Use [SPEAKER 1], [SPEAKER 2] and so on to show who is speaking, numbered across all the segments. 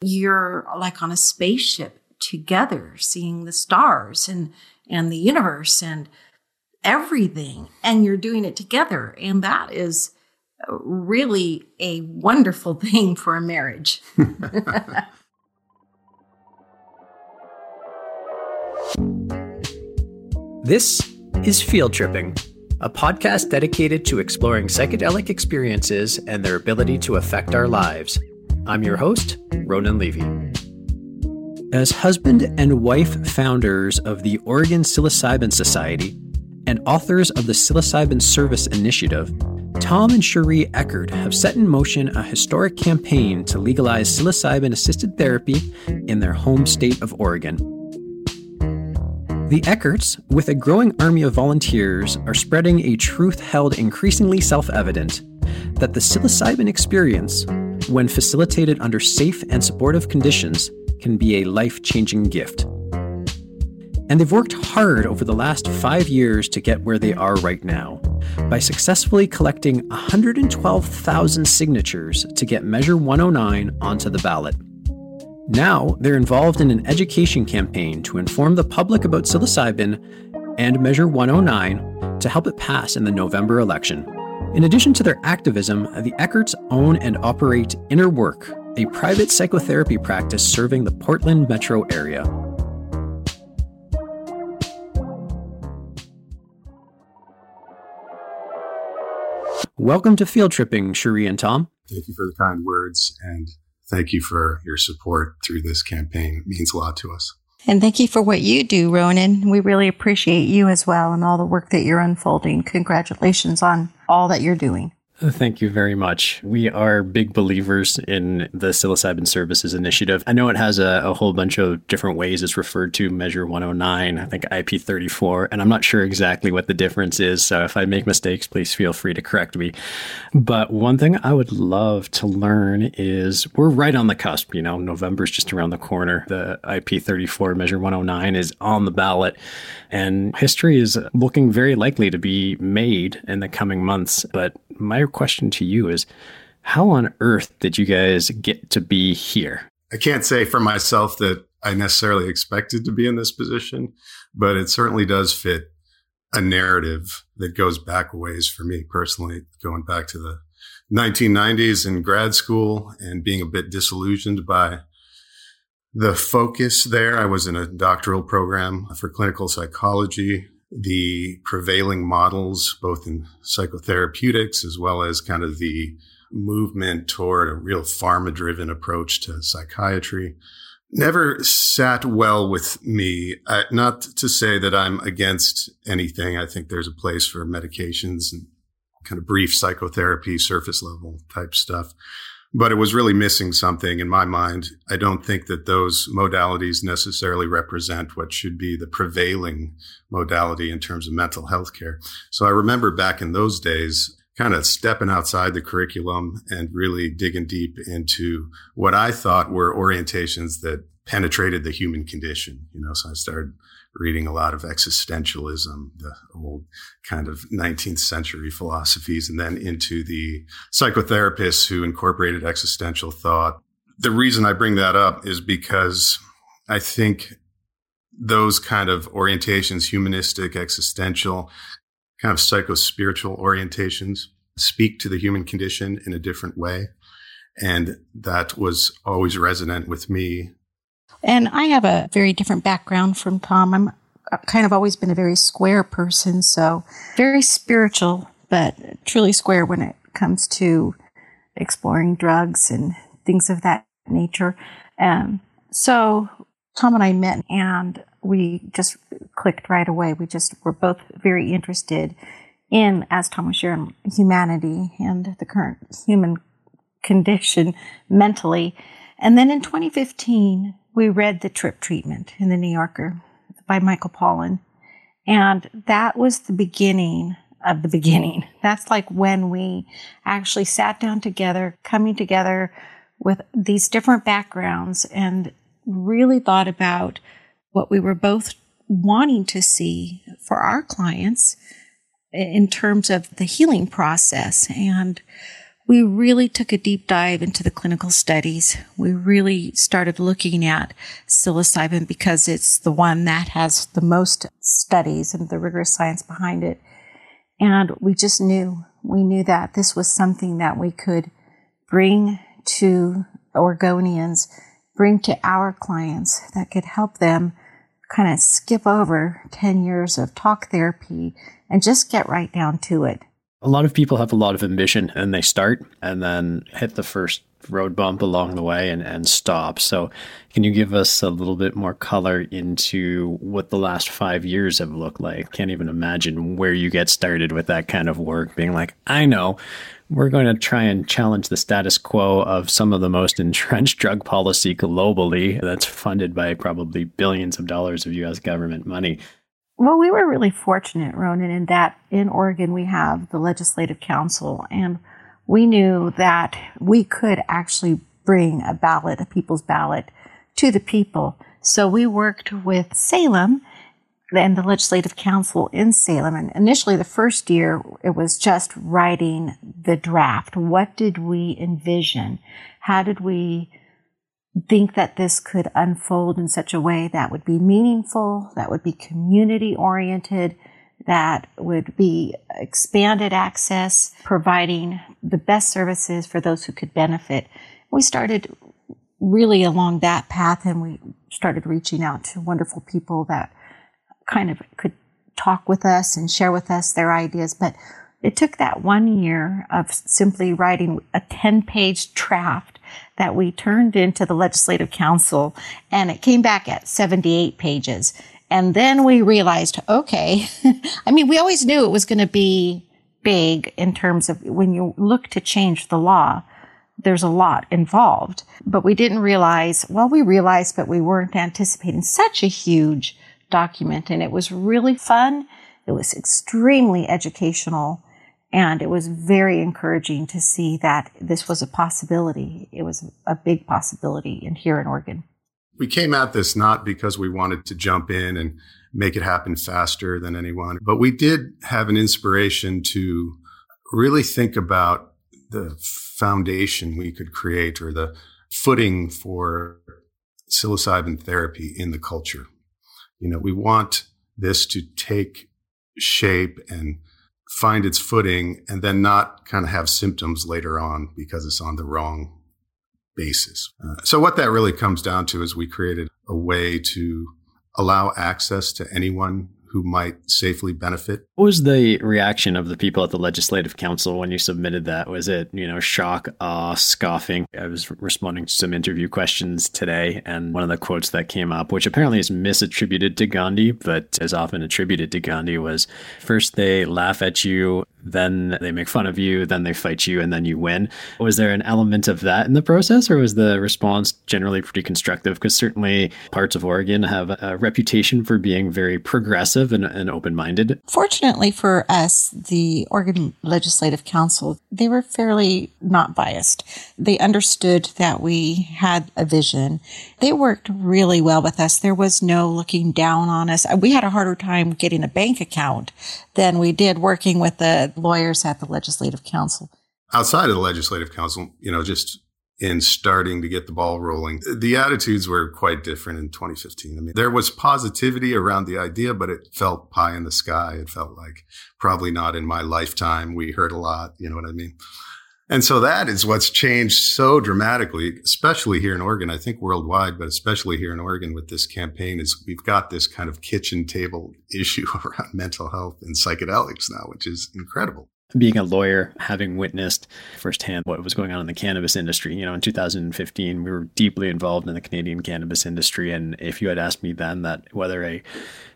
[SPEAKER 1] you're like on a spaceship together, seeing the stars and, and the universe and everything. And you're doing it together. And that is really a wonderful thing for a marriage.
[SPEAKER 2] this is Field Tripping, a podcast dedicated to exploring psychedelic experiences and their ability to affect our lives. I'm your host, Ronan Levy. As husband and wife founders of the Oregon Psilocybin Society and authors of the Psilocybin Service Initiative, Tom and Sheri Eckert have set in motion a historic campaign to legalize psilocybin assisted therapy in their home state of Oregon. The Eckerts, with a growing army of volunteers, are spreading a truth held increasingly self evident that the psilocybin experience, when facilitated under safe and supportive conditions, can be a life changing gift. And they've worked hard over the last five years to get where they are right now by successfully collecting 112,000 signatures to get Measure 109 onto the ballot. Now, they're involved in an education campaign to inform the public about psilocybin and Measure 109 to help it pass in the November election. In addition to their activism, the Eckerts own and operate Inner Work, a private psychotherapy practice serving the Portland metro area. Welcome to Field Tripping, Sheri and Tom.
[SPEAKER 3] Thank you for the kind words and thank you for your support through this campaign. It means a lot to us.
[SPEAKER 4] And thank you for what you do, Ronan. We really appreciate you as well and all the work that you're unfolding. Congratulations on all that you're doing.
[SPEAKER 2] Thank you very much. We are big believers in the psilocybin services initiative. I know it has a, a, whole bunch of different ways it's referred to, Measure 109, I think IP 34, and I'm not sure exactly what the difference is. So if I make mistakes, please feel free to correct me. But one thing I would love to learn is we're right on the cusp. You know, November's just around the corner. The IP 34, Measure 109 is on the ballot, and history is looking very likely to be made in the coming months. But my question to you is how on earth did you guys get to be here?
[SPEAKER 3] I can't say for myself that I necessarily expected to be in this position, but it certainly does fit a narrative that goes back a ways for me personally, going back to the 1990s in grad school and being a bit disillusioned by the focus there. I was in a doctoral program for clinical psychology the prevailing models, both in psychotherapeutics as well as kind of the movement toward a real pharma driven approach to psychiatry never sat well with me. Not to say that I'm against anything. I think there's a place for medications and kind of brief psychotherapy, surface level type stuff but it was really missing something in my mind. I don't think that those modalities necessarily represent what should be the prevailing modality in terms of mental health care. So I remember back in those days, kind of stepping outside the curriculum and really digging deep into what I thought were orientations that penetrated the human condition. You know, so I started reading a lot of existentialism, the old kind of 19th century philosophies, and then into the psychotherapists who incorporated existential thought. The reason I bring that up is because I think those kind of orientations, humanistic, existential, kind of psycho spiritual orientations, speak to the human condition in a different way. And that was always resonant with me
[SPEAKER 4] and I have a very different background from Tom. I'm kind of always been a very square person, so very spiritual, but truly square when it comes to exploring drugs and things of that nature. Um, so Tom and I met and we just clicked right away. We just were both very interested in, as Tom was sharing, humanity and the current human condition mentally. And then in 2015, we read The Trip Treatment in the New Yorker by Michael Pollan. And that was the beginning of the beginning. That's like when we actually sat down together, coming together with these different backgrounds and really thought about what we were both wanting to see for our clients in terms of the healing process. And we really took a deep dive into the clinical studies. We really started looking at psilocybin because it's the one that has the most studies and the rigorous science behind it. And we just knew, we knew that this was something that we could bring to Oregonians, bring to our clients that could help them kind of skip over 10 years of talk therapy and just get right down to it.
[SPEAKER 2] A lot of people have a lot of ambition and they start and then hit the first road bump along the way and, and stop. So, can you give us a little bit more color into what the last five years have looked like? Can't even imagine where you get started with that kind of work, being like, I know we're going to try and challenge the status quo of some of the most entrenched drug policy globally that's funded by probably billions of dollars of US government money.
[SPEAKER 4] Well, we were really fortunate, Ronan, in that in Oregon we have the Legislative Counsel, and we knew that we could actually bring a ballot, a people's ballot, to the people. So we worked with Salem and the Legislative Counsel in Salem. And initially, the first year, it was just writing the draft. What did we envision? How did we think that this could unfold in such a way that would be meaningful, that would be community oriented, that would be expanded access, providing the best services for those who could benefit. We started really along that path and we started reaching out to wonderful people that kind of could talk with us and share with us their ideas. But it took that one year of simply writing a 10 page draft that we turned into the legislative counsel and it came back at 78 pages. And then we realized, okay, I mean, we always knew it was going to be big in terms of when you look to change the law, there's a lot involved. But we didn't realize, well, we realized, but we weren't anticipating such a huge document. And it was really fun. It was extremely educational. And it was very encouraging to see that this was a possibility. It was a big possibility in here in Oregon.
[SPEAKER 3] We came at this not because we wanted to jump in and make it happen faster than anyone, but we did have an inspiration to really think about the foundation we could create or the footing for psilocybin therapy in the culture. You know, we want this to take shape and find its footing and then not kind of have symptoms later on because it's on the wrong basis. Uh, so what that really comes down to is we created a way to allow access to anyone who might safely benefit.
[SPEAKER 2] What was the reaction of the people at the Legislative Counsel when you submitted that? Was it, you know, shock, awe, scoffing? I was responding to some interview questions today, and one of the quotes that came up, which apparently is misattributed to Gandhi, but is often attributed to Gandhi, was first they laugh at you, then they make fun of you, then they fight you, and then you win. Was there an element of that in the process, or was the response generally pretty constructive? Because certainly parts of Oregon have a reputation for being very progressive and, and open minded.
[SPEAKER 4] Fortunately for us, the Oregon Legislative Counsel, they were fairly not biased. They understood that we had a vision. They worked really well with us. There was no looking down on us. We had a harder time getting a bank account than we did working with the lawyers at the Legislative Counsel.
[SPEAKER 3] Outside of the Legislative Counsel, you know, just in starting to get the ball rolling, the attitudes were quite different in 2015. I mean, there was positivity around the idea, but it felt pie in the sky. It felt like probably not in my lifetime. We heard a lot, you know what I mean? And so that is what's changed so dramatically, especially here in Oregon. I think worldwide, but especially here in Oregon with this campaign is we've got this kind of kitchen table issue around mental health and psychedelics now, which is incredible
[SPEAKER 2] being a lawyer, having witnessed firsthand what was going on in the cannabis industry, you know, in 2015, we were deeply involved in the Canadian cannabis industry. And if you had asked me then that whether a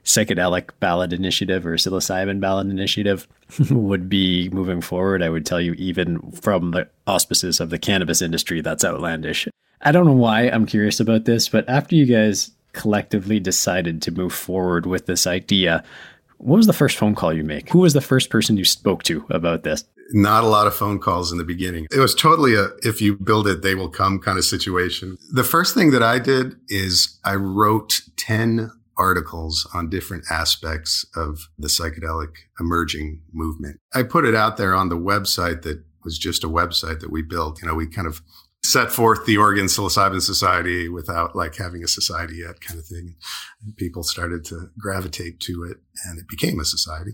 [SPEAKER 2] psychedelic ballot initiative or a psilocybin ballot initiative would be moving forward, I would tell you, even from the auspices of the cannabis industry, that's outlandish. I don't know why I'm curious about this, but after you guys collectively decided to move forward with this idea, what was the first phone call you make? Who was the first person you spoke to about this?
[SPEAKER 3] Not a lot of phone calls in the beginning. It was totally a if you build it, they will come kind of situation. The first thing that I did is I wrote 10 articles on different aspects of the psychedelic emerging movement. I put it out there on the website that was just a website that we built. You know, we kind of set forth the Oregon Psilocybin Society without like having a society yet kind of thing. People started to gravitate to it and it became a society.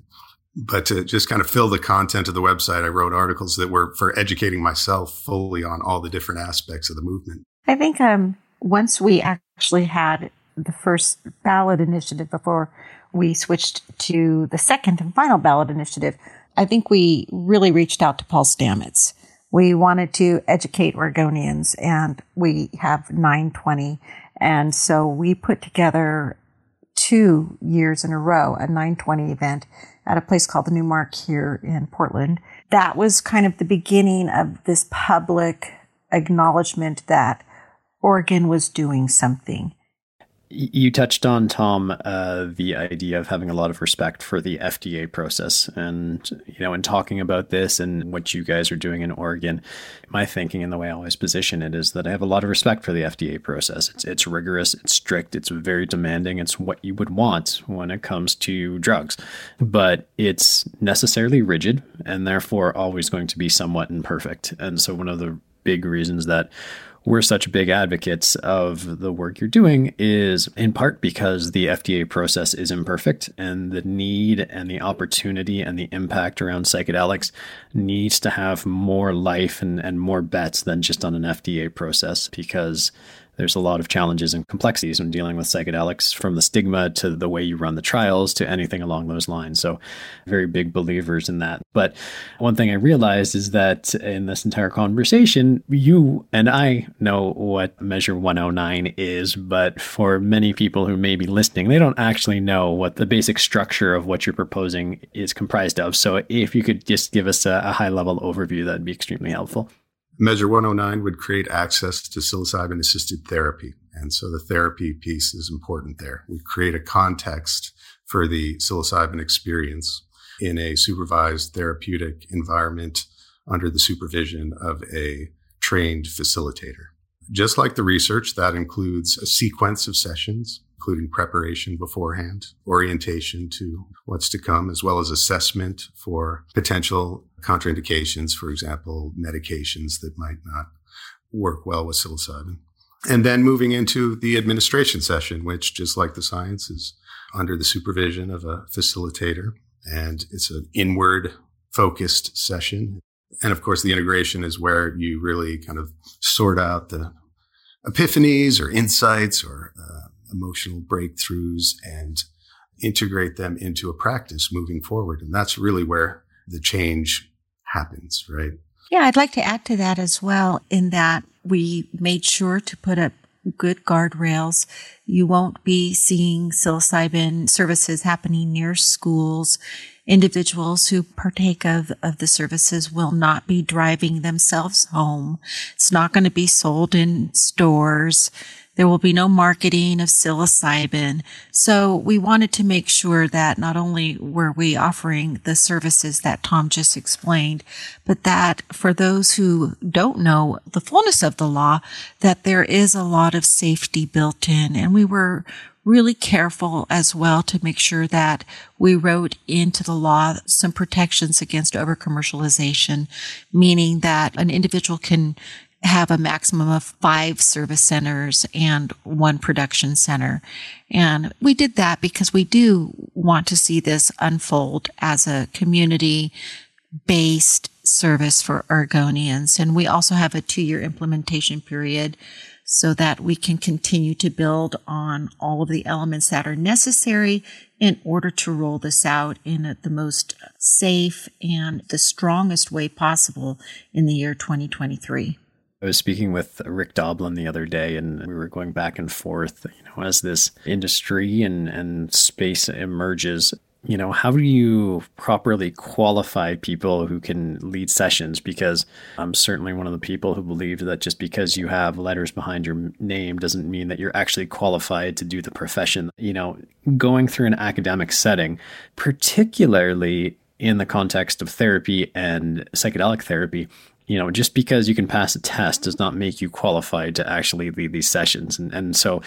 [SPEAKER 3] But to just kind of fill the content of the website, I wrote articles that were for educating myself fully on all the different aspects of the movement.
[SPEAKER 4] I think um, once we actually had the first ballot initiative before we switched to the second and final ballot initiative, I think we really reached out to Paul Stamets. We wanted to educate Oregonians, and we have 920. And so we put together two years in a row a 920 event at a place called the Newmark here in Portland. That was kind of the beginning of this public acknowledgement that Oregon was doing something.
[SPEAKER 2] You touched on, Tom, uh, the idea of having a lot of respect for the FDA process. And, you know, in talking about this and what you guys are doing in Oregon, my thinking and the way I always position it is that I have a lot of respect for the FDA process. It's, it's rigorous, it's strict, it's very demanding. It's what you would want when it comes to drugs. But it's necessarily rigid and therefore always going to be somewhat imperfect. And so, one of the big reasons that we're such big advocates of the work you're doing is in part because the FDA process is imperfect and the need and the opportunity and the impact around psychedelics needs to have more life and, and more bets than just on an FDA process because there's a lot of challenges and complexities when dealing with psychedelics from the stigma to the way you run the trials to anything along those lines. So, very big believers in that. But one thing I realized is that in this entire conversation, you and I know what Measure 109 is, but for many people who may be listening, they don't actually know what the basic structure of what you're proposing is comprised of. So, if you could just give us a, a high level overview, that'd be extremely helpful.
[SPEAKER 3] Measure 109 would create access to psilocybin assisted therapy. And so the therapy piece is important there. We create a context for the psilocybin experience in a supervised therapeutic environment under the supervision of a trained facilitator. Just like the research, that includes a sequence of sessions including preparation beforehand, orientation to what's to come, as well as assessment for potential contraindications, for example, medications that might not work well with psilocybin. And then moving into the administration session, which just like the science is under the supervision of a facilitator. And it's an inward focused session. And of course, the integration is where you really kind of sort out the epiphanies or insights or uh, emotional breakthroughs and integrate them into a practice moving forward. And that's really where the change happens, right?
[SPEAKER 4] Yeah, I'd like to add to that as well, in that we made sure to put up good guardrails. You won't be seeing psilocybin services happening near schools. Individuals who partake of, of the services will not be driving themselves home. It's not going to be sold in stores. There will be no marketing of psilocybin. So we wanted to make sure that not only were we offering the services that Tom just explained, but that for those who don't know the fullness of the law, that there is a lot of safety built in. And we were really careful as well to make sure that we wrote into the law some protections against over commercialization, meaning that an individual can have a maximum of five service centers and one production center. And we did that because we do want to see this unfold as a community based service for Oregonians. And we also have a two year implementation period so that we can continue to build on all of the elements that are necessary in order to roll this out in the most safe and the strongest way possible in the year 2023.
[SPEAKER 2] I was speaking with Rick Doblin the other day, and we were going back and forth. You know, as this industry and, and space emerges, you know, how do you properly qualify people who can lead sessions? Because I'm certainly one of the people who believe that just because you have letters behind your name doesn't mean that you're actually qualified to do the profession. You know, going through an academic setting, particularly in the context of therapy and psychedelic therapy, you know, just because you can pass a test does not make you qualified to actually lead these sessions. And, and so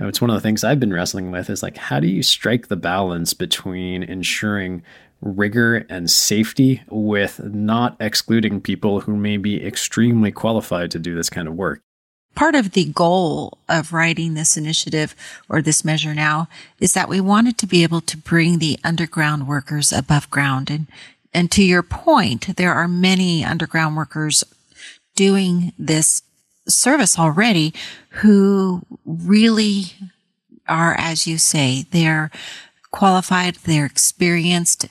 [SPEAKER 2] uh, it's one of the things I've been wrestling with is like, how do you strike the balance between ensuring rigor and safety with not excluding people who may be extremely qualified to do this kind of work.
[SPEAKER 4] Part of the goal of writing this initiative or this measure now is that we wanted to be able to bring the underground workers above ground. And, and to your point, there are many underground workers doing this service already who really are, as you say, they're qualified, they're experienced,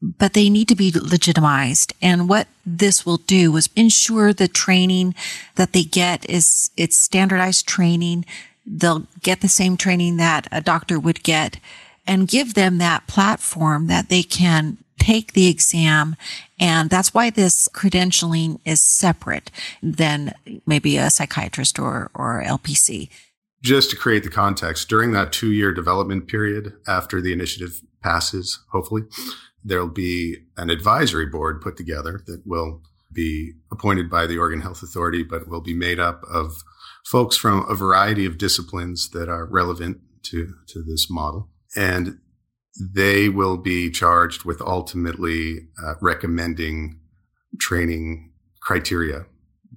[SPEAKER 4] but they need to be legitimized. And what this will do is ensure the training that they get is it's standardized training. They'll get the same training that a doctor would get and give them that platform that they can take the exam. And that's why this credentialing is separate than maybe a psychiatrist or, or LPC.
[SPEAKER 3] Just to create the context, during that two year development period after the initiative passes, hopefully, there'll be an advisory board put together that will be appointed by the Oregon Health Authority, but will be made up of folks from a variety of disciplines that are relevant to, to this model. And they will be charged with ultimately uh, recommending training criteria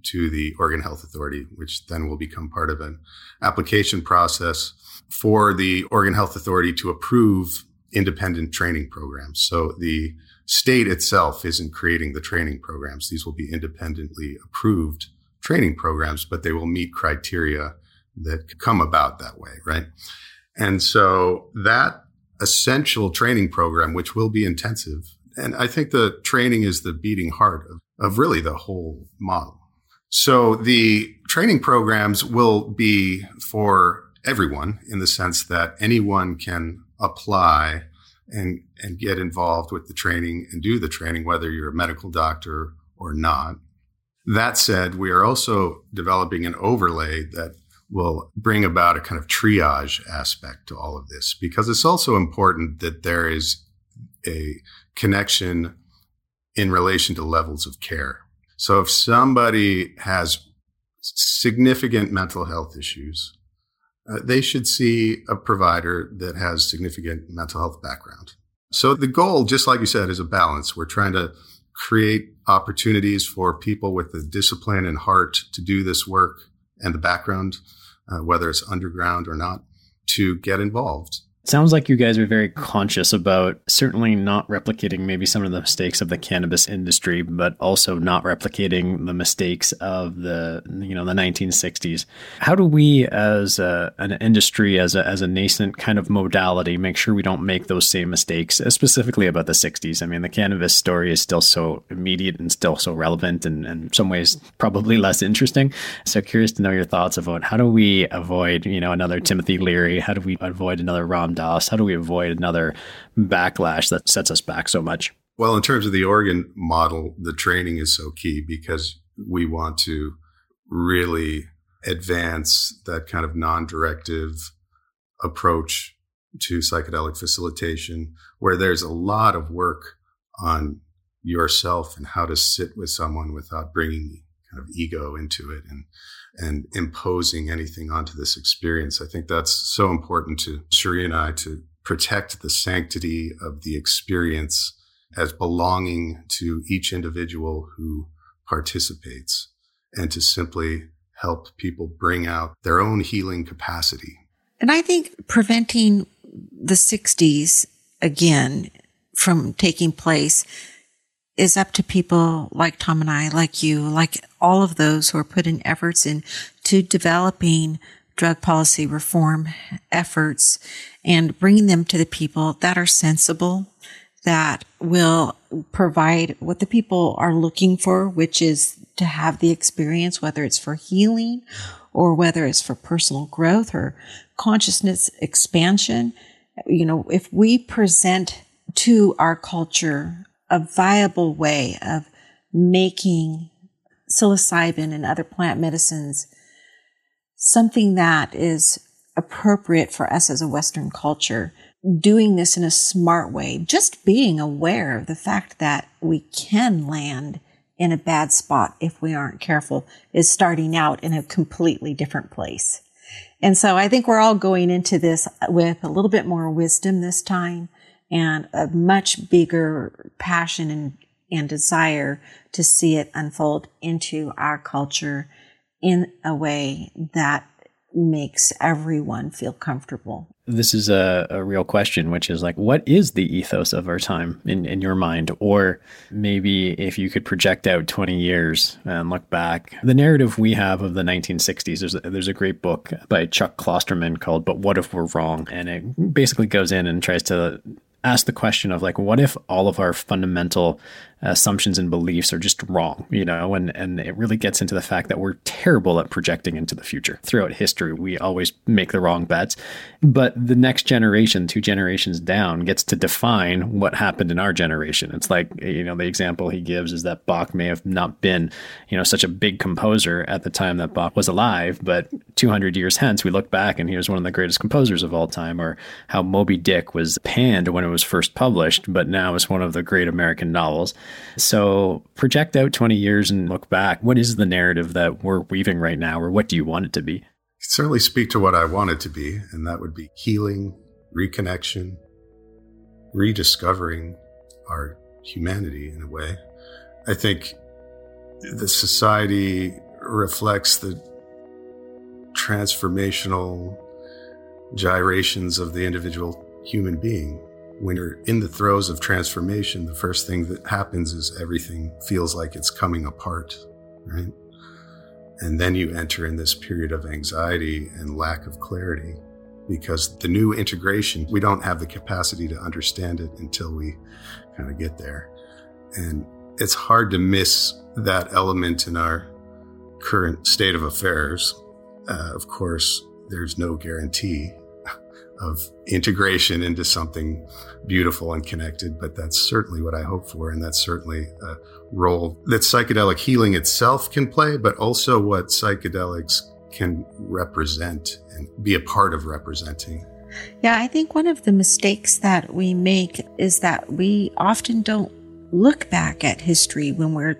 [SPEAKER 3] to the Oregon Health Authority, which then will become part of an application process for the Oregon Health Authority to approve independent training programs. So the state itself isn't creating the training programs. These will be independently approved training programs, but they will meet criteria that come about that way, right? And so that essential training program, which will be intensive. And I think the training is the beating heart of, of really the whole model. So the training programs will be for everyone in the sense that anyone can apply and, and get involved with the training and do the training, whether you're a medical doctor or not. That said, we are also developing an overlay that will bring about a kind of triage aspect to all of this because it's also important that there is a connection in relation to levels of care. So if somebody has significant mental health issues, uh, they should see a provider that has significant mental health background. So the goal, just like you said, is a balance. We're trying to create opportunities for people with the discipline and heart to do this work and the background, uh, whether it's underground or not, to get involved
[SPEAKER 2] sounds like you guys are very conscious about certainly not replicating maybe some of the mistakes of the cannabis industry, but also not replicating the mistakes of the you know the 1960s. How do we, as a, an industry, as a, as a nascent kind of modality, make sure we don't make those same mistakes, uh, specifically about the 60s? I mean, the cannabis story is still so immediate and still so relevant, and, in some ways probably less interesting. So curious to know your thoughts about how do we avoid you know another Timothy Leary? How do we avoid another Ram Dass? How do we avoid another backlash that sets us back so much?
[SPEAKER 3] Well, in terms of the Oregon model, the training is so key because we want to really advance that kind of non directive approach to psychedelic facilitation, where there's a lot of work on yourself and how to sit with someone without bringing kind of ego into it and and imposing anything onto this experience. I think that's so important to Sheri and I to protect the sanctity of the experience as belonging to each individual who participates and to simply help people bring out their own healing capacity.
[SPEAKER 4] And I think preventing the 60s again from taking place is up to people like Tom and I, like you, like all of those who are putting efforts into developing drug policy reform efforts and bringing them to the people that are sensible, that will provide what the people are looking for, which is to have the experience, whether it's for healing or whether it's for personal growth or consciousness expansion. You know, if we present to our culture a viable way of making psilocybin and other plant medicines something that is appropriate for us as a Western culture. Doing this in a smart way, just being aware of the fact that we can land in a bad spot if we aren't careful is starting out in a completely different place. And so I think we're all going into this with a little bit more wisdom this time
[SPEAKER 5] and a much bigger passion and, and desire to see it unfold into our culture in a way that makes everyone feel comfortable.
[SPEAKER 2] This is a, a real question, which is like, what is the ethos of our time in, in your mind? Or maybe if you could project out 20 years and look back, the narrative we have of the 1960s, there's a, there's a great book by Chuck Klosterman called But What If We're Wrong? And it basically goes in and tries to ask the question of like, what if all of our fundamental assumptions and beliefs are just wrong, you know, and, and it really gets into the fact that we're terrible at projecting into the future. Throughout history, we always make the wrong bets. But the next generation, two generations down, gets to define what happened in our generation. It's like, you know, the example he gives is that Bach may have not been, you know, such a big composer at the time that Bach was alive, but 200 years hence, we look back and he was one of the greatest composers of all time, or how Moby Dick was panned when it was first published, but now is one of the great American novels. So project out 20 years and look back. What is the narrative that we're weaving right now, or what do you want it to be?
[SPEAKER 3] certainly speak to what I want it to be, and that would be healing, reconnection, rediscovering our humanity in a way. I think the society reflects the transformational gyrations of the individual human being when you're in the throes of transformation, the first thing that happens is everything feels like it's coming apart, right? And then you enter in this period of anxiety and lack of clarity because the new integration, we don't have the capacity to understand it until we kind of get there. And it's hard to miss that element in our current state of affairs. Uh, of course, there's no guarantee of integration into something beautiful and connected. But that's certainly what I hope for. And that's certainly a role that psychedelic healing itself can play, but also what psychedelics can represent and be a part of representing.
[SPEAKER 5] Yeah, I think one of the mistakes that we make is that we often don't look back at history when we're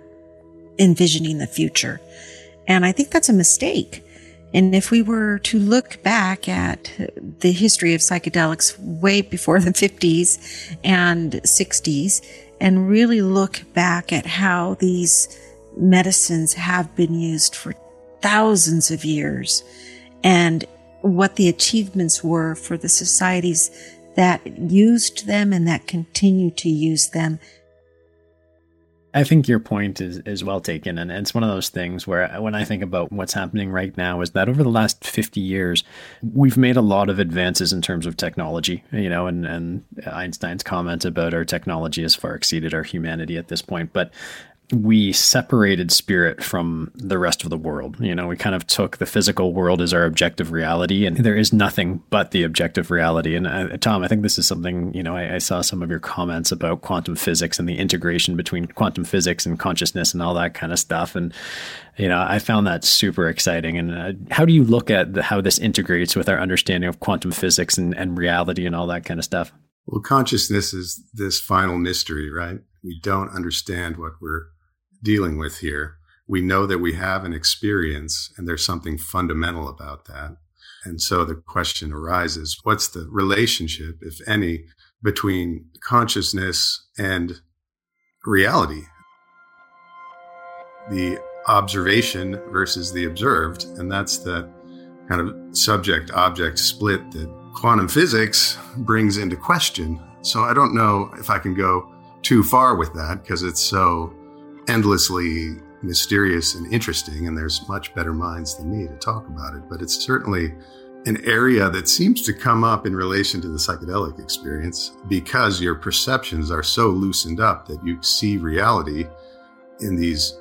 [SPEAKER 5] envisioning the future. And I think that's a mistake and if we were to look back at the history of psychedelics way before the 50s and 60s and really look back at how these medicines have been used for thousands of years and what the achievements were for the societies that used them and that continue to use them
[SPEAKER 2] I think your point is, is well taken. And it's one of those things where uh, when I think about what's happening right now is that over the last 50 years, we've made a lot of advances in terms of technology, you know, and, and Einstein's comment about our technology has far exceeded our humanity at this point. But we separated spirit from the rest of the world. You know, we kind of took the physical world as our objective reality, and there is nothing but the objective reality. And uh, Tom, I think this is something, you know, I, I, saw some of your comments about quantum physics and the integration between quantum physics and consciousness and all that kind of stuff. And, you know, I found that super exciting. And uh, how do you look at the, how this integrates with our understanding of quantum physics and, and reality and all that kind of stuff?
[SPEAKER 3] Well, consciousness is this final mystery, right? We don't understand what we're dealing with here. We know that we have an experience and there's something fundamental about that. And so the question arises, what's the relationship, if any, between consciousness and reality? The observation versus the observed. And that's the kind of subject object split that quantum physics brings into question. So I don't know if I can go too far with that because it's so endlessly mysterious and interesting, and there's much better minds than me to talk about it. But it's certainly an area that seems to come up in relation to the psychedelic experience because your perceptions are so loosened up that you see reality in these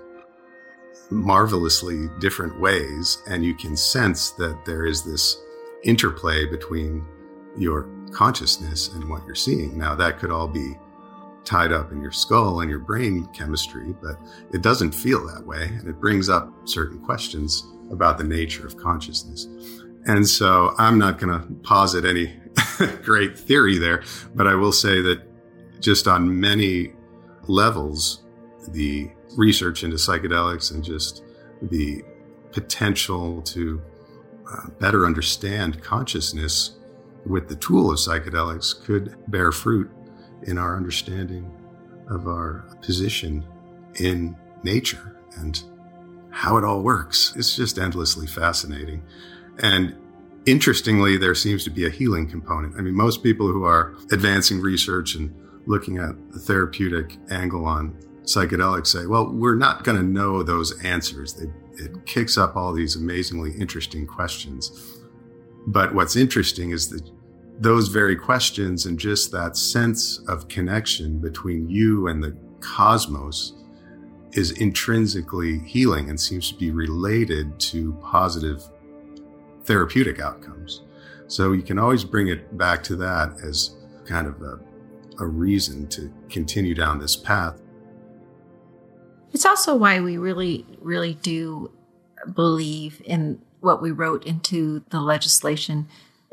[SPEAKER 3] marvelously different ways, and you can sense that there is this interplay between your consciousness and what you're seeing. Now, that could all be tied up in your skull and your brain chemistry, but it doesn't feel that way. And it brings up certain questions about the nature of consciousness. And so I'm not going to posit any great theory there, but I will say that just on many levels, the research into psychedelics and just the potential to uh, better understand consciousness with the tool of psychedelics could bear fruit in our understanding of our position in nature and how it all works. It's just endlessly fascinating. And interestingly, there seems to be a healing component. I mean, most people who are advancing research and looking at the therapeutic angle on psychedelics say, well, we're not going to know those answers. They, it kicks up all these amazingly interesting questions. But what's interesting is that those very questions and just that sense of connection between you and the cosmos is intrinsically healing and seems to be related to positive therapeutic outcomes. So you can always bring it back to that as kind of a, a reason to continue down this path.
[SPEAKER 4] It's also why we really, really do believe in what we wrote into the legislation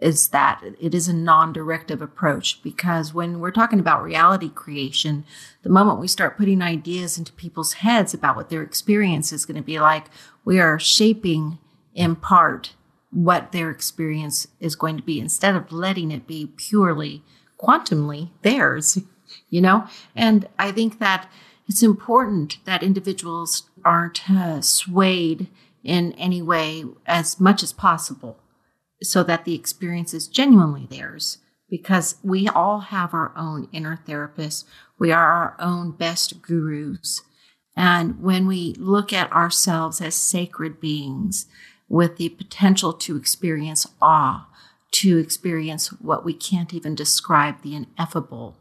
[SPEAKER 4] is that it is a non-directive approach because when we're talking about reality creation the moment we start putting ideas into people's heads about what their experience is going to be like we are shaping in part what their experience is going to be instead of letting it be purely quantumly theirs you know? And i think that it's important that individuals aren't uh, swayed in any way as much as possible so that the experience is genuinely theirs because we all have our own inner therapists. We are our own best gurus. And when we look at ourselves as sacred beings with the potential to experience awe, to experience what we can't even describe, the ineffable,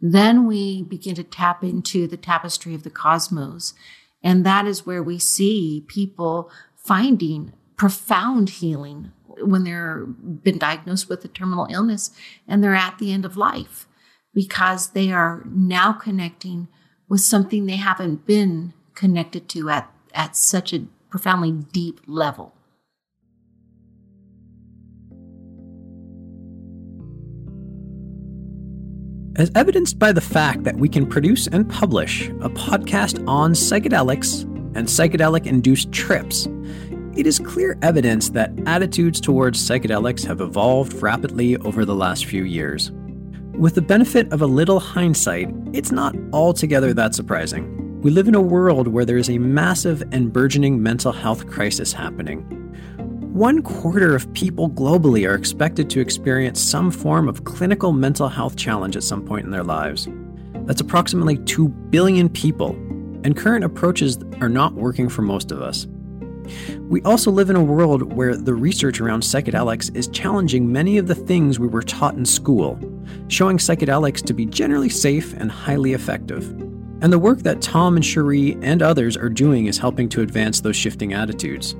[SPEAKER 4] then we begin to tap into the tapestry of the cosmos. And that is where we see people finding profound healing when they're been diagnosed with a terminal illness and they're at the end of life because they are now connecting with something they haven't been connected to at, at such a profoundly deep level.
[SPEAKER 2] As evidenced by the fact that we can produce and publish a podcast on psychedelics and psychedelic induced trips, it is clear evidence that attitudes towards psychedelics have evolved rapidly over the last few years. With the benefit of a little hindsight, it's not altogether that surprising. We live in a world where there is a massive and burgeoning mental health crisis happening. One quarter of people globally are expected to experience some form of clinical mental health challenge at some point in their lives. That's approximately 2 billion people, and current approaches are not working for most of us. We also live in a world where the research around psychedelics is challenging many of the things we were taught in school, showing psychedelics to be generally safe and highly effective. And the work that Tom and Sheri and others are doing is helping to advance those shifting attitudes.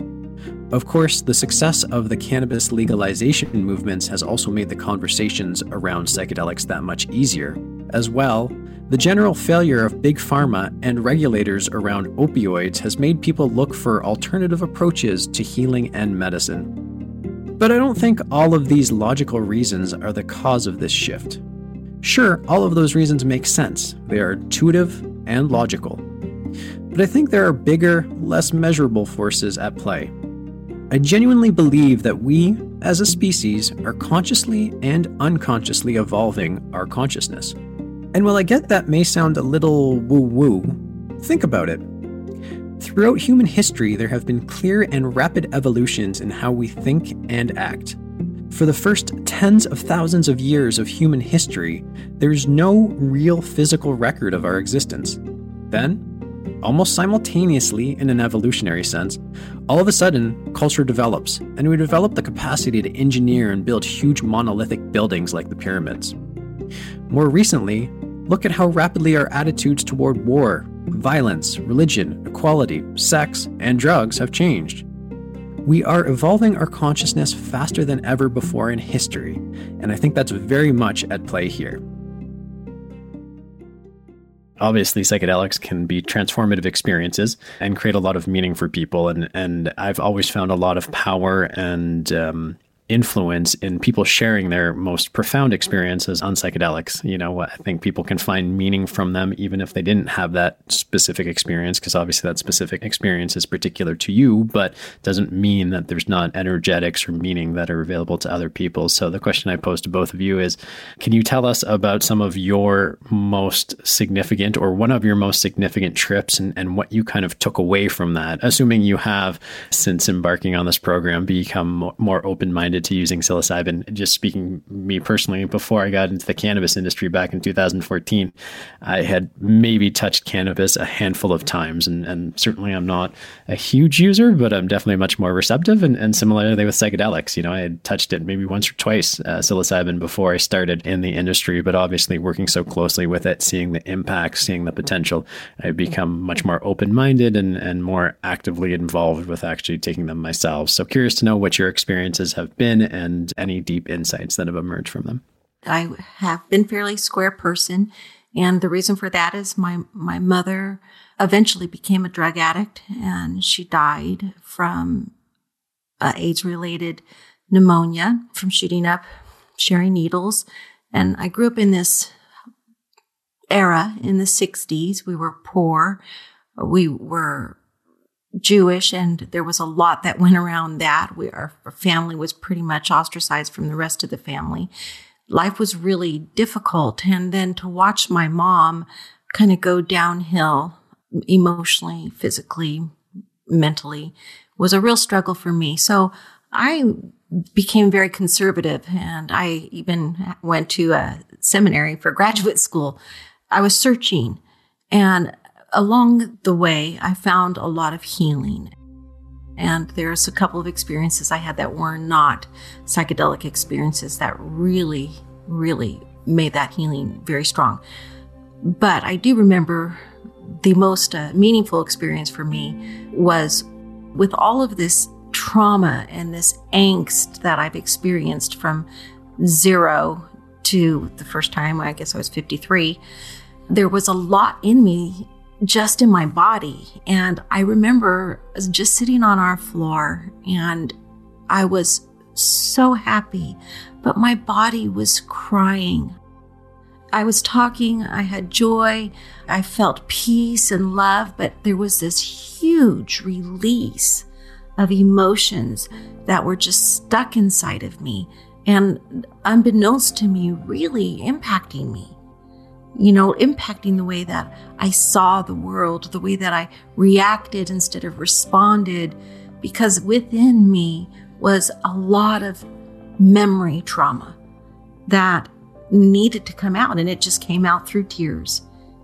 [SPEAKER 2] Of course, the success of the cannabis legalization movements has also made the conversations around psychedelics that much easier. As well, the general failure of big pharma and regulators around opioids has made people look for alternative approaches to healing and medicine. But I don't think all of these logical reasons are the cause of this shift. Sure, all of those reasons make sense, they are intuitive and logical. But I think there are bigger, less measurable forces at play. I genuinely believe that we, as a species, are consciously and unconsciously evolving our consciousness. And while I get that may sound a little woo woo, think about it. Throughout human history, there have been clear and rapid evolutions in how we think and act. For the first tens of thousands of years of human history, there's no real physical record of our existence. Then, almost simultaneously in an evolutionary sense, all of a sudden, culture develops, and we develop the capacity to engineer and build huge monolithic buildings like the pyramids. More recently, Look at how rapidly our attitudes toward war, violence, religion, equality, sex, and drugs have changed. We are evolving our consciousness faster than ever before in history, and I think that's very much at play here. Obviously, psychedelics can be transformative experiences and create a lot of meaning for people, and, and I've always found a lot of power and um, influence in people sharing their most profound experiences on psychedelics. You know, I think people can find meaning from them even if they didn't have that specific experience, because obviously that specific experience is particular to you, but doesn't mean that there's not energetics or meaning that are available to other people. So the question I pose to both of you is can you tell us about some of your most significant or one of your most significant trips and, and what you kind of took away from that, assuming you have since embarking on this program become more open minded to using psilocybin? Just speaking me personally, before I got into the cannabis industry back in 2014, I had maybe touched cannabis a handful of times. And, and certainly I'm not a huge user, but I'm definitely much more receptive. And, and similarly with psychedelics, you know, I had touched it maybe once or twice, uh, psilocybin, before I started in the industry. But obviously, working so closely with it, seeing the impact, seeing the potential, I've become much more open minded and, and more actively involved with actually taking them myself. So, curious to know what your experiences have been and any deep insights that have emerged from them.
[SPEAKER 4] I have been fairly square person. And the reason for that is my, my mother eventually became a drug addict and she died from uh, AIDS related pneumonia from shooting up sharing needles. And I grew up in this era in the 60s. We were poor. We were Jewish, and there was a lot that went around that. We, our, family was pretty much ostracized from the rest of the family. Life was really difficult. And then to watch my mom kind of go downhill emotionally, physically, mentally was a real struggle for me. So I became very conservative and I even went to a seminary for graduate school. I was searching and along the way, I found a lot of healing. And there's a couple of experiences I had that were not psychedelic experiences that really, really made that healing very strong. But I do remember the most uh, meaningful experience for me was with all of this trauma and this angst that I've experienced from zero to the first time, I guess I was 53, there was a lot in me just in my body. And I remember just sitting on our floor and I was so happy, but my body was crying. I was talking, I had joy, I felt peace and love, but there was this huge release of emotions that were just stuck inside of me and unbeknownst to me, really impacting me you know, impacting the way that I saw the world, the way that I reacted instead of responded, because within me was a lot of memory trauma that needed to come out. And it just came out through tears.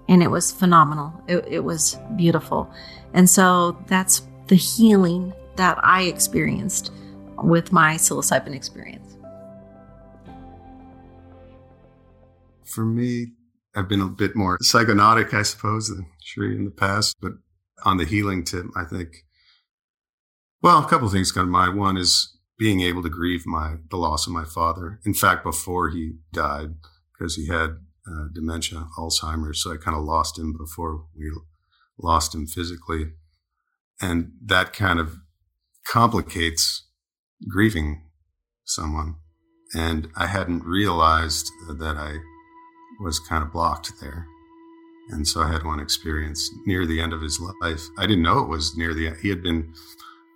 [SPEAKER 4] And it was phenomenal. It, it was beautiful. And so that's the healing that I experienced with my psilocybin experience.
[SPEAKER 3] For me, I've been a bit more psychonautic, I suppose, than Sheri in the past. But on the healing tip, I think, well, a couple things come to mind. One is being able to grieve my the loss of my father. In fact, before he died, because he had uh, dementia, Alzheimer's, so I kind of lost him before we lost him physically, and that kind of complicates grieving someone. And I hadn't realized that I was kind of blocked there. And so I had one experience near the end of his life. I didn't know it was near the end. He had been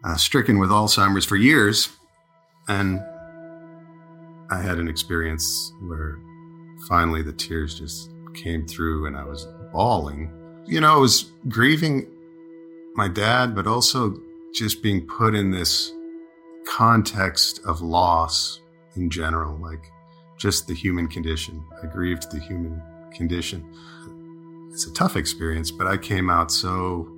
[SPEAKER 3] uh, stricken with Alzheimer's for years. And I had an experience where finally the tears just came through and I was bawling. You know, I was grieving my dad, but also just being put in this context of loss in general. Like, just the human condition. I grieved the human condition. It's a tough experience, but I came out so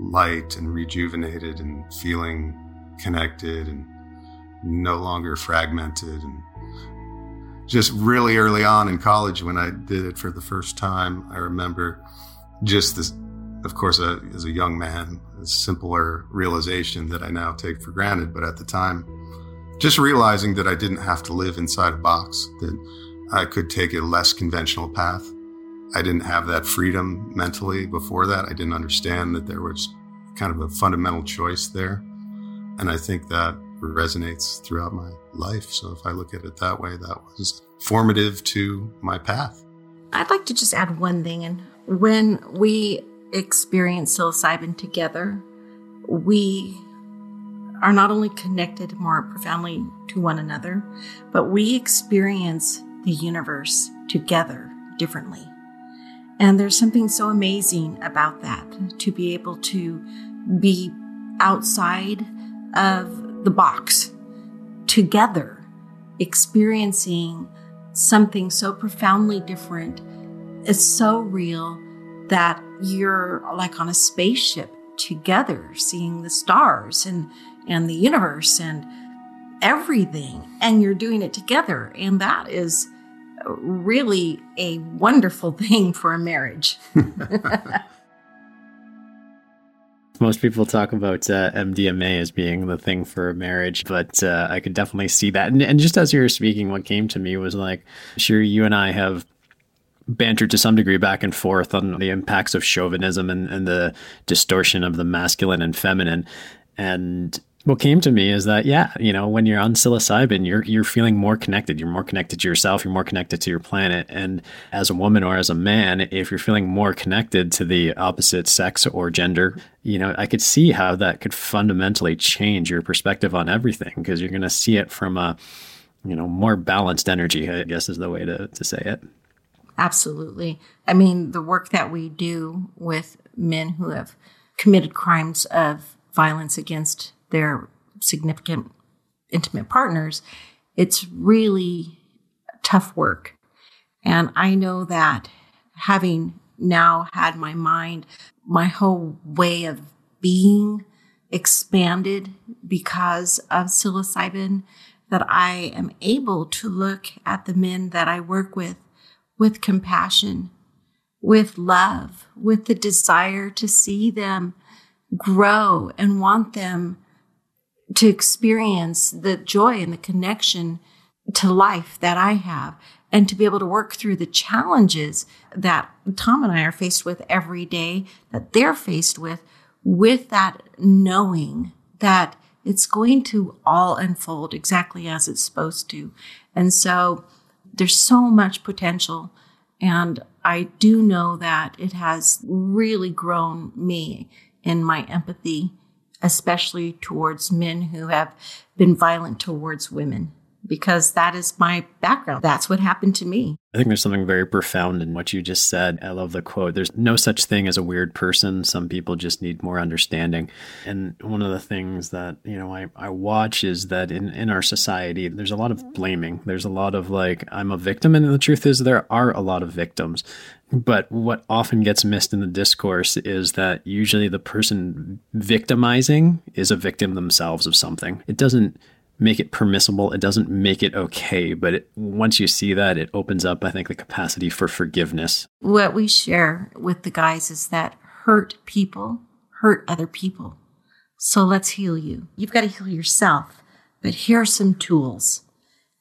[SPEAKER 3] light and rejuvenated and feeling connected and no longer fragmented and just really early on in college when I did it for the first time, I remember just this, of course, a, as a young man, a simpler realization that I now take for granted. But at the time, just realizing that I didn't have to live inside a box, that I could take a less conventional path. I didn't have that freedom mentally before that. I didn't understand that there was kind of a fundamental choice there. And I think that resonates throughout my life. So if I look at it that way, that was formative to my path.
[SPEAKER 4] I'd like to just add one thing. And when we experience psilocybin together, we are not only connected more profoundly to one another, but we experience the universe together differently. And there's something so amazing about that to be able to be outside of the box together, experiencing something so profoundly different. It's so real that you're like on a spaceship together, seeing the stars and and the universe and everything and you're doing it together and that is really a wonderful thing for a marriage
[SPEAKER 2] Most people talk about uh, MDMA as being the thing for a marriage, but uh, I could definitely see that. And, and just as you were speaking, what came to me was like, sure, you and I have bantered to some degree back and forth on the impacts of chauvinism and, and the distortion of the masculine and feminine. And what came to me is that yeah, you know, when you're on psilocybin, you're you're feeling more connected. You're more connected to yourself. You're more connected to your planet. And as a woman or as a man, if you're feeling more connected to the opposite sex or gender, you know, I could see how that could fundamentally change your perspective on everything because you're going to see it from a you know more balanced energy. I guess is the way to to say it.
[SPEAKER 4] Absolutely. I mean, the work that we do with men who have committed crimes of violence against their significant intimate partners, it's really tough work. And I know that having now had my mind, my whole way of being expanded because of psilocybin, that I am able to look at the men that I work with with compassion, with love, with the desire to see them grow and want them to experience the joy and the connection to life that I have and to be able to work through the challenges that Tom and I are faced with every day, that they're faced with, with that knowing that it's going to all unfold exactly as it's supposed to. And so there's so much potential. And I do know that it has really grown me in my empathy especially towards men who have been violent towards women, because that is my background. That's what happened to me.
[SPEAKER 2] I think there's something very profound in what you just said. I love the quote. There's no such thing as a weird person. Some people just need more understanding. And one of the things that, you know, I, I watch is that in, in our society, there's a lot of blaming. There's a lot of like, I'm a victim. And the truth is, there are a lot of victims. But what often gets missed in the discourse is that usually the person victimizing is a victim themselves of something. It doesn't make it permissible. It doesn't make it okay. But it, once you see that, it opens up, I think, the capacity for forgiveness.
[SPEAKER 4] What we share with the guys is that hurt people hurt other people. So let's heal you. You've got to heal yourself. But here are some tools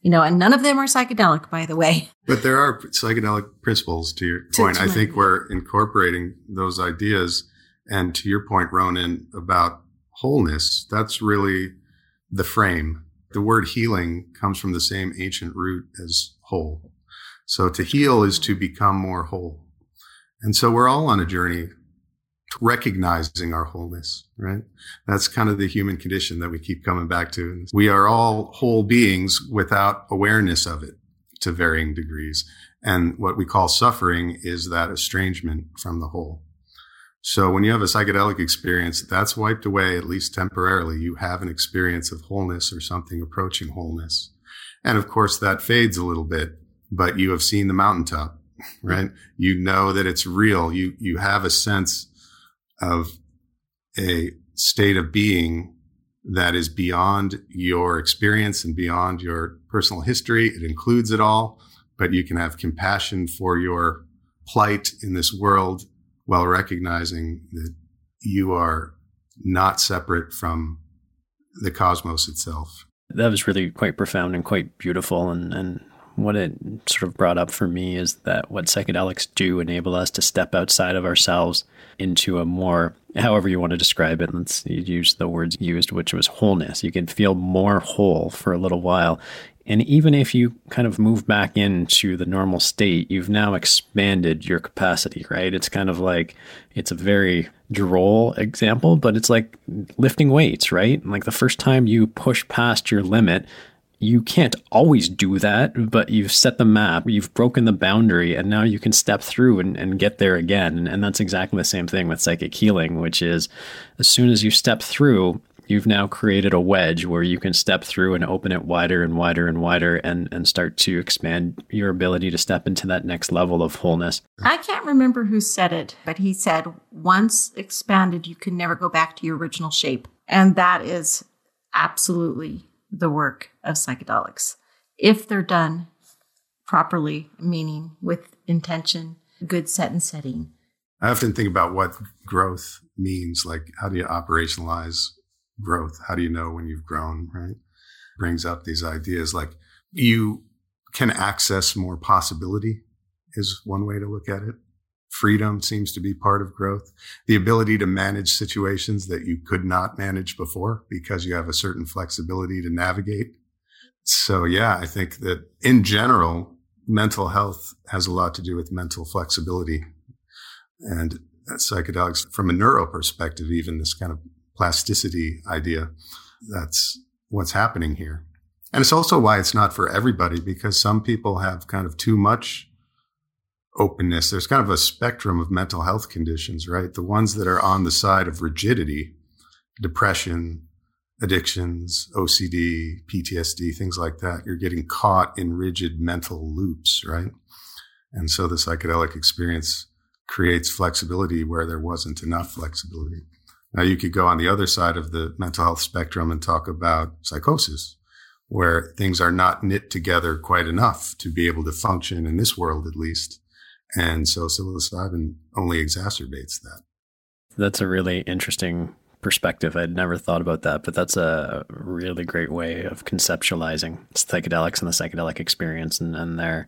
[SPEAKER 4] you know, and none of them are psychedelic, by the way.
[SPEAKER 3] But there are psychedelic principles to your point. To I think we're incorporating those ideas. And to your point, Ronan, about wholeness, that's really the frame. The word healing comes from the same ancient root as whole. So to heal is to become more whole. And so we're all on a journey recognizing our wholeness, right? That's kind of the human condition that we keep coming back to. We are all whole beings without awareness of it to varying degrees. And what we call suffering is that estrangement from the whole. So when you have a psychedelic experience, that's wiped away, at least temporarily. You have an experience of wholeness or something approaching wholeness. And of course, that fades a little bit, but you have seen the mountaintop, right? You know that it's real. You, you have a sense of a state of being that is beyond your experience and beyond your personal history. It includes it all, but you can have compassion for your plight in this world while recognizing that you are not separate from the cosmos itself.
[SPEAKER 2] That was really quite profound and quite beautiful. And, and what it sort of brought up for me is that what psychedelics do enable us to step outside of ourselves into a more, however you want to describe it, let's use the words used, which was wholeness. You can feel more whole for a little while. And even if you kind of move back into the normal state, you've now expanded your capacity, right? It's kind of like, it's a very droll example, but it's like lifting weights, right? Like the first time you push past your limit, you can't always do that, but you've set the map, you've broken the boundary, and now you can step through and, and get there again. And, and that's exactly the same thing with psychic healing, which is as soon as you step through, you've now created a wedge where you can step through and open it wider and wider and wider and, and start to expand your ability to step into that next level of wholeness.
[SPEAKER 4] I can't remember who said it, but he said, once expanded, you can never go back to your original shape. And that is absolutely the work of psychedelics if they're done properly, meaning with intention, good set and setting.
[SPEAKER 3] I often think about what growth means. Like, how do you operationalize growth? How do you know when you've grown, right? Brings up these ideas like you can access more possibility, is one way to look at it. Freedom seems to be part of growth. The ability to manage situations that you could not manage before because you have a certain flexibility to navigate. So, yeah, I think that in general, mental health has a lot to do with mental flexibility. And psychedelics, from a neuro perspective, even this kind of plasticity idea, that's what's happening here. And it's also why it's not for everybody because some people have kind of too much openness. There's kind of a spectrum of mental health conditions, right? The ones that are on the side of rigidity, depression, addictions, OCD, PTSD, things like that. You're getting caught in rigid mental loops, right? And so the psychedelic experience creates flexibility where there wasn't enough flexibility. Now you could go on the other side of the mental health spectrum and talk about psychosis, where things are not knit together quite enough to be able to function in this world, at least. And so psilocybin only exacerbates that.
[SPEAKER 2] That's a really interesting perspective. I'd never thought about that, but that's a really great way of conceptualizing psychedelics and the psychedelic experience and, and their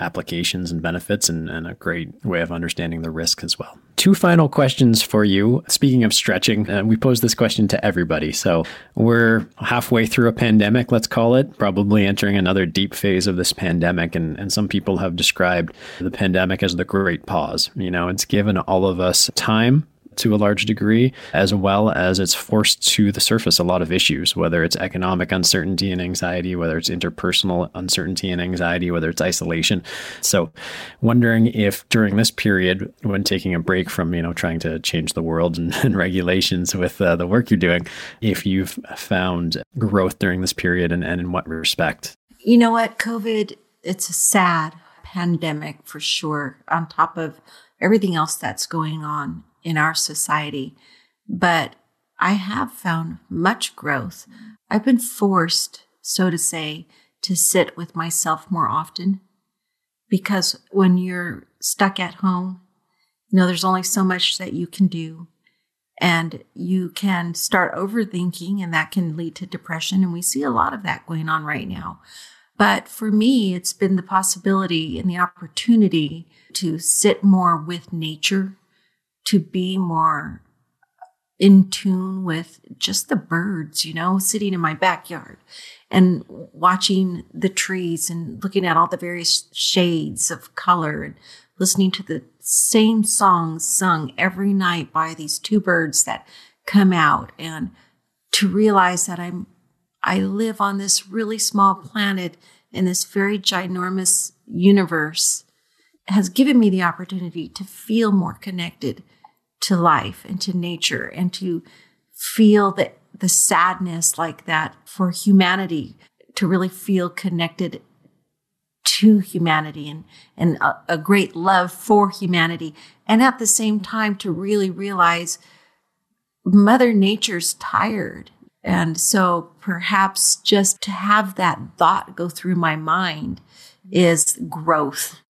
[SPEAKER 2] applications and benefits and, and, a great way of understanding the risk as well. Two final questions for you. Speaking of stretching, uh, we pose this question to everybody. So we're halfway through a pandemic, let's call it, probably entering another deep phase of this pandemic. And, and some people have described the pandemic as the great pause. You know, it's given all of us time to a large degree, as well as it's forced to the surface a lot of issues, whether it's economic uncertainty and anxiety, whether it's interpersonal uncertainty and anxiety, whether it's isolation. So, wondering if during this period, when taking a break from you know trying to change the world and, and regulations with uh, the work you're doing, if you've found growth during this period and, and in what respect?
[SPEAKER 4] You know what, COVID, it's a sad pandemic for sure. On top of everything else that's going on in our society. But I have found much growth. I've been forced, so to say, to sit with myself more often because when you're stuck at home, you know, there's only so much that you can do. And you can start overthinking, and that can lead to depression. And we see a lot of that going on right now. But for me, it's been the possibility and the opportunity to sit more with nature to be more in tune with just the birds, you know, sitting in my backyard and watching the trees and looking at all the various shades of color and listening to the same songs sung every night by these two birds that come out and to realize that I'm I live on this really small planet in this very ginormous universe has given me the opportunity to feel more connected to life and to nature and to feel that the sadness like that for humanity to really feel connected to humanity and, and a, a great love for humanity. And at the same time, to really realize Mother Nature's tired. And so perhaps just to have that thought go through my mind is growth.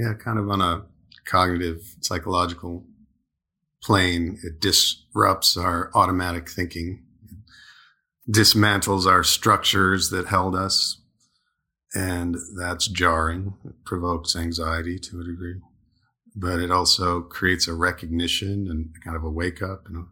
[SPEAKER 3] Yeah, kind of on a cognitive, psychological plane. It disrupts our automatic thinking, dismantles our structures that held us. And that's jarring. It provokes anxiety to a degree, but it also creates a recognition and kind of a wake up. And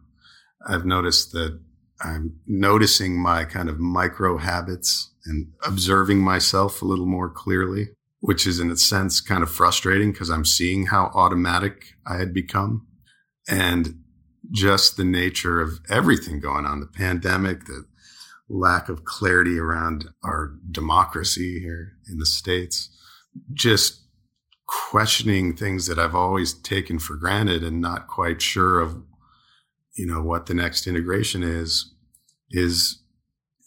[SPEAKER 3] I've noticed that I'm noticing my kind of micro habits and observing myself a little more clearly, which is in a sense kind of frustrating because I'm seeing how automatic I had become. And just the nature of everything going on, the pandemic, the lack of clarity around our democracy here in the States, just questioning things that I've always taken for granted and not quite sure of, you know, what the next integration is, is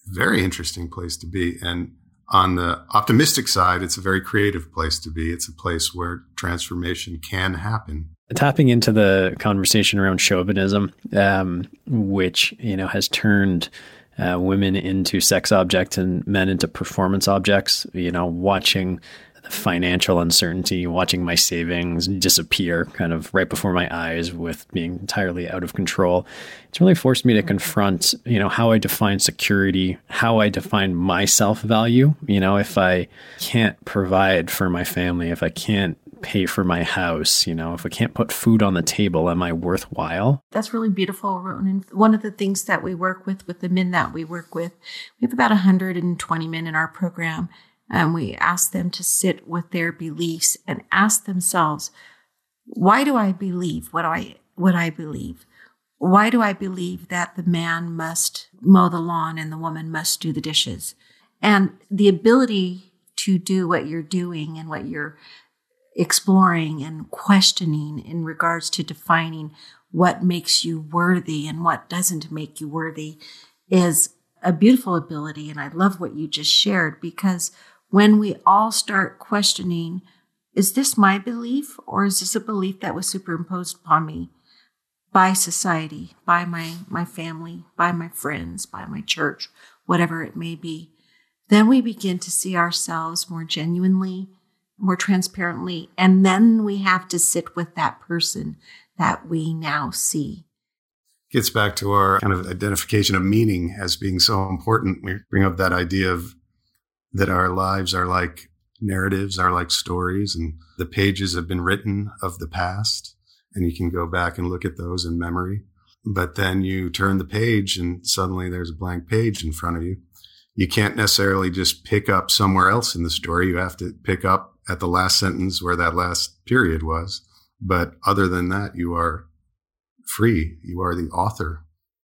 [SPEAKER 3] very interesting place to be. And on the optimistic side, it's a very creative place to be. It's a place where transformation can happen.
[SPEAKER 2] Tapping into the conversation around chauvinism, um, which you know has turned uh, women into sex objects and men into performance objects. You know, watching financial uncertainty, watching my savings disappear kind of right before my eyes with being entirely out of control. It's really forced me to confront, you know, how I define security, how I define my self-value. You know, if I can't provide for my family, if I can't pay for my house, you know, if I can't put food on the table, am I worthwhile?
[SPEAKER 4] That's really beautiful, Ronan. One of the things that we work with, with the men that we work with, we have about 120 men in our program and we ask them to sit with their beliefs and ask themselves, why do I believe what I what I believe? Why do I believe that the man must mow the lawn and the woman must do the dishes? And the ability to do what you're doing and what you're exploring and questioning in regards to defining what makes you worthy and what doesn't make you worthy is a beautiful ability. And I love what you just shared because when we all start questioning, is this my belief or is this a belief that was superimposed upon me by society, by my, my family, by my friends, by my church, whatever it may be? Then we begin to see ourselves more genuinely, more transparently, and then we have to sit with that person that we now see
[SPEAKER 3] gets back to our kind of identification of meaning as being so important. We bring up that idea of that our lives are like narratives, are like stories, and the pages have been written of the past, and you can go back and look at those in memory. But then you turn the page, and suddenly there's a blank page in front of you. You can't necessarily just pick up somewhere else in the story. You have to pick up at the last sentence where that last period was. But other than that, you are free. You are the author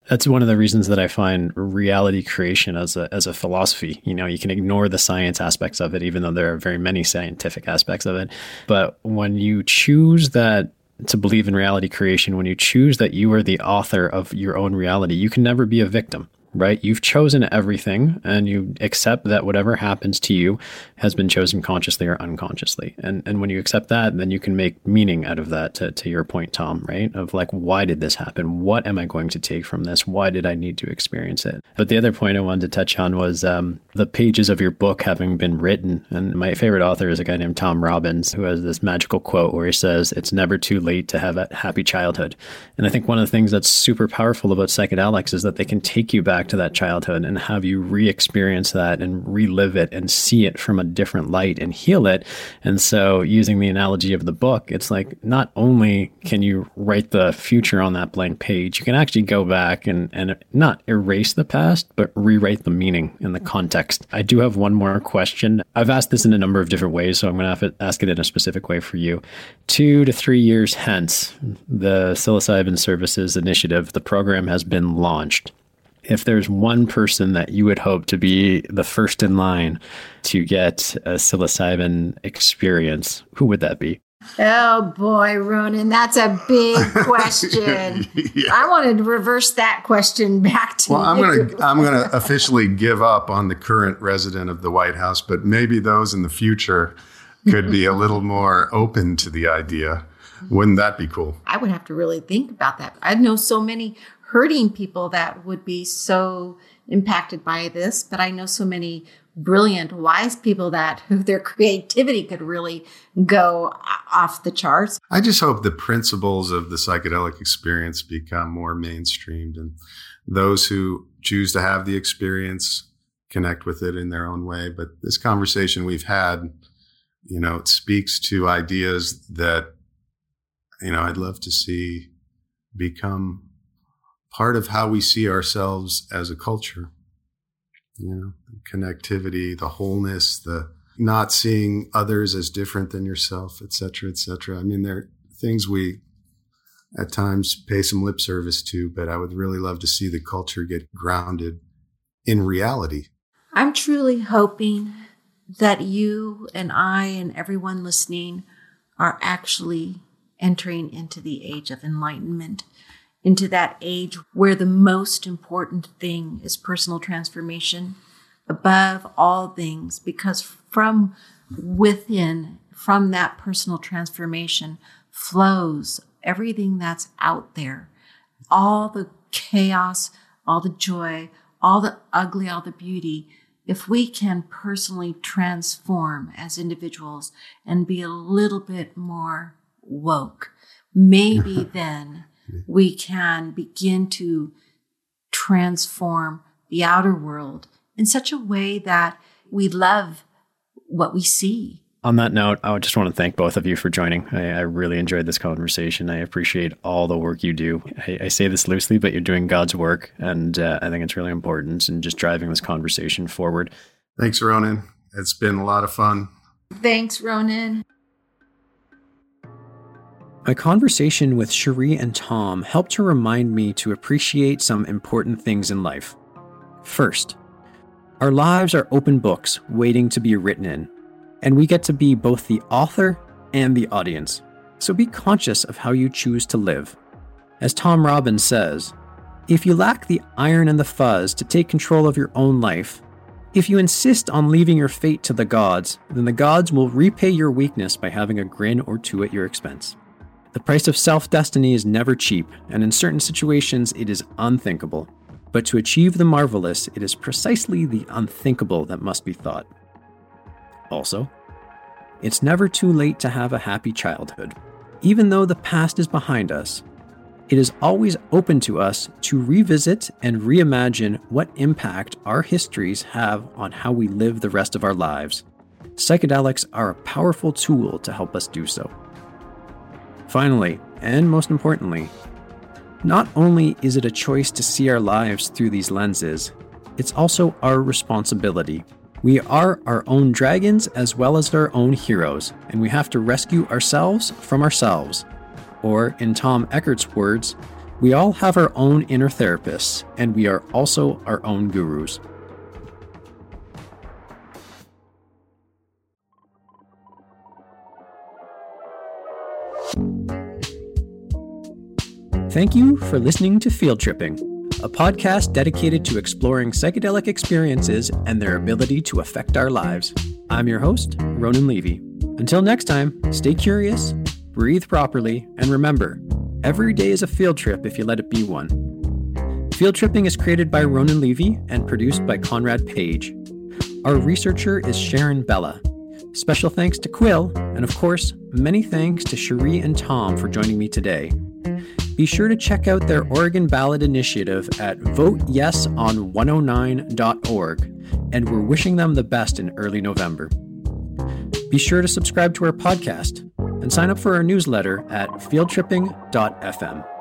[SPEAKER 2] that's one of the reasons that I find reality creation as a as a philosophy. You know, you can ignore the science aspects of it, even though there are very many scientific aspects of it. But when you choose that to believe in reality creation, when you choose that you are the author of your own reality, you can never be a victim right? You've chosen everything and you accept that whatever happens to you has been chosen consciously or unconsciously. And and when you accept that, then you can make meaning out of that to, to your point, Tom, right? Of like, why did this happen? What am I going to take from this? Why did I need to experience it? But the other point I wanted to touch on was um, the pages of your book having been written. And my favorite author is a guy named Tom Robbins, who has this magical quote where he says, It's never too late to have a happy childhood. And I think one of the things that's super powerful about psychedelics is that they can take you back back to that childhood and have you re experience that and relive it and see it from a different light and heal it. And so, using the analogy of the book, it's like not only can you write the future on that blank page, you can actually go back and, and not erase the past, but rewrite the meaning and the context. I do have one more question. I've asked this in a number of different ways, so I'm going to have to ask it in a specific way for you. Two to three years hence, the Psilocybin Services Initiative, the program has been launched if there's one person that you would hope to be the first in line to get a psilocybin experience, who would that be?
[SPEAKER 4] Oh boy, Ronan, that's a big question. yeah. I wanted to reverse that question back to
[SPEAKER 3] well, you. Well, I'm gonna I'm gonna officially give up on the current resident of the White House, but maybe those in the future could be a little more open to the idea. Wouldn't that be cool?
[SPEAKER 4] I would have to really think about that. I know so many hurting people that would be so impacted by this, but I know so many brilliant, wise people that their creativity could really go off the charts.
[SPEAKER 3] I just hope the principles of the psychedelic experience become more mainstreamed and those who choose to have the experience connect with it in their own way. But this conversation we've had, you know, it speaks to ideas that, you know, I'd love to see become part of how we see ourselves as a culture. You know, the connectivity, the wholeness, the not seeing others as different than yourself, et cetera, et cetera. I mean, there are things we at times pay some lip service to, but I would really love to see the culture get grounded in reality.
[SPEAKER 4] I'm truly hoping that you and I and everyone listening are actually entering into the age of enlightenment, into that age where the most important thing is personal transformation above all things, because from within, from that personal transformation flows everything that's out there, all the chaos, all the joy, all the ugly, all the beauty. If we can personally transform as individuals and be a little bit more woke, maybe then we can begin to transform the outer world in such a way that we love what we see.
[SPEAKER 2] On that note, I just want to thank both of you for joining. I, I really enjoyed this conversation. I appreciate all the work you do. I, I say this loosely, but you're doing God's work, and uh, I think it's really important in just driving this conversation forward.
[SPEAKER 3] Thanks, Ronan. It's been a lot of fun.
[SPEAKER 4] Thanks, Ronan.
[SPEAKER 2] My conversation with Sheri and Tom helped to remind me to appreciate some important things in life. First, our lives are open books waiting to be written in, and we get to be both the author and the audience. So be conscious of how you choose to live. As Tom Robbins says, if you lack the iron and the fuzz to take control of your own life, if you insist on leaving your fate to the gods, then the gods will repay your weakness by having a grin or two at your expense. The price of self destiny is never cheap, and in certain situations it is unthinkable. But to achieve the marvelous, it is precisely the unthinkable that must be thought. Also, it's never too late to have a happy childhood. Even though the past is behind us, it is always open to us to revisit and reimagine what impact our histories have on how we live the rest of our lives. Psychedelics are a powerful tool to help us do so. Finally, and most importantly, not only is it a choice to see our lives through these lenses, it's also our responsibility. We are our own dragons as well as our own heroes, and we have to rescue ourselves from ourselves. Or, in Tom Eckert's words, we all have our own inner therapists, and we are also our own gurus. Thank you for listening to Field Tripping, a podcast dedicated to exploring psychedelic experiences and their ability to affect our lives. I'm your host, Ronan Levy. Until next time, stay curious, breathe properly, and remember every day is a field trip if you let it be one. Field Tripping is created by Ronan Levy and produced by Conrad Page. Our researcher is Sharon Bella. Special thanks to Quill, and of course, many thanks to Sheri and Tom for joining me today be sure to check out their Oregon ballot initiative at voteyeson109.org, and we're wishing them the best in early November. Be sure to subscribe to our podcast and sign up for our newsletter at fieldtripping.fm.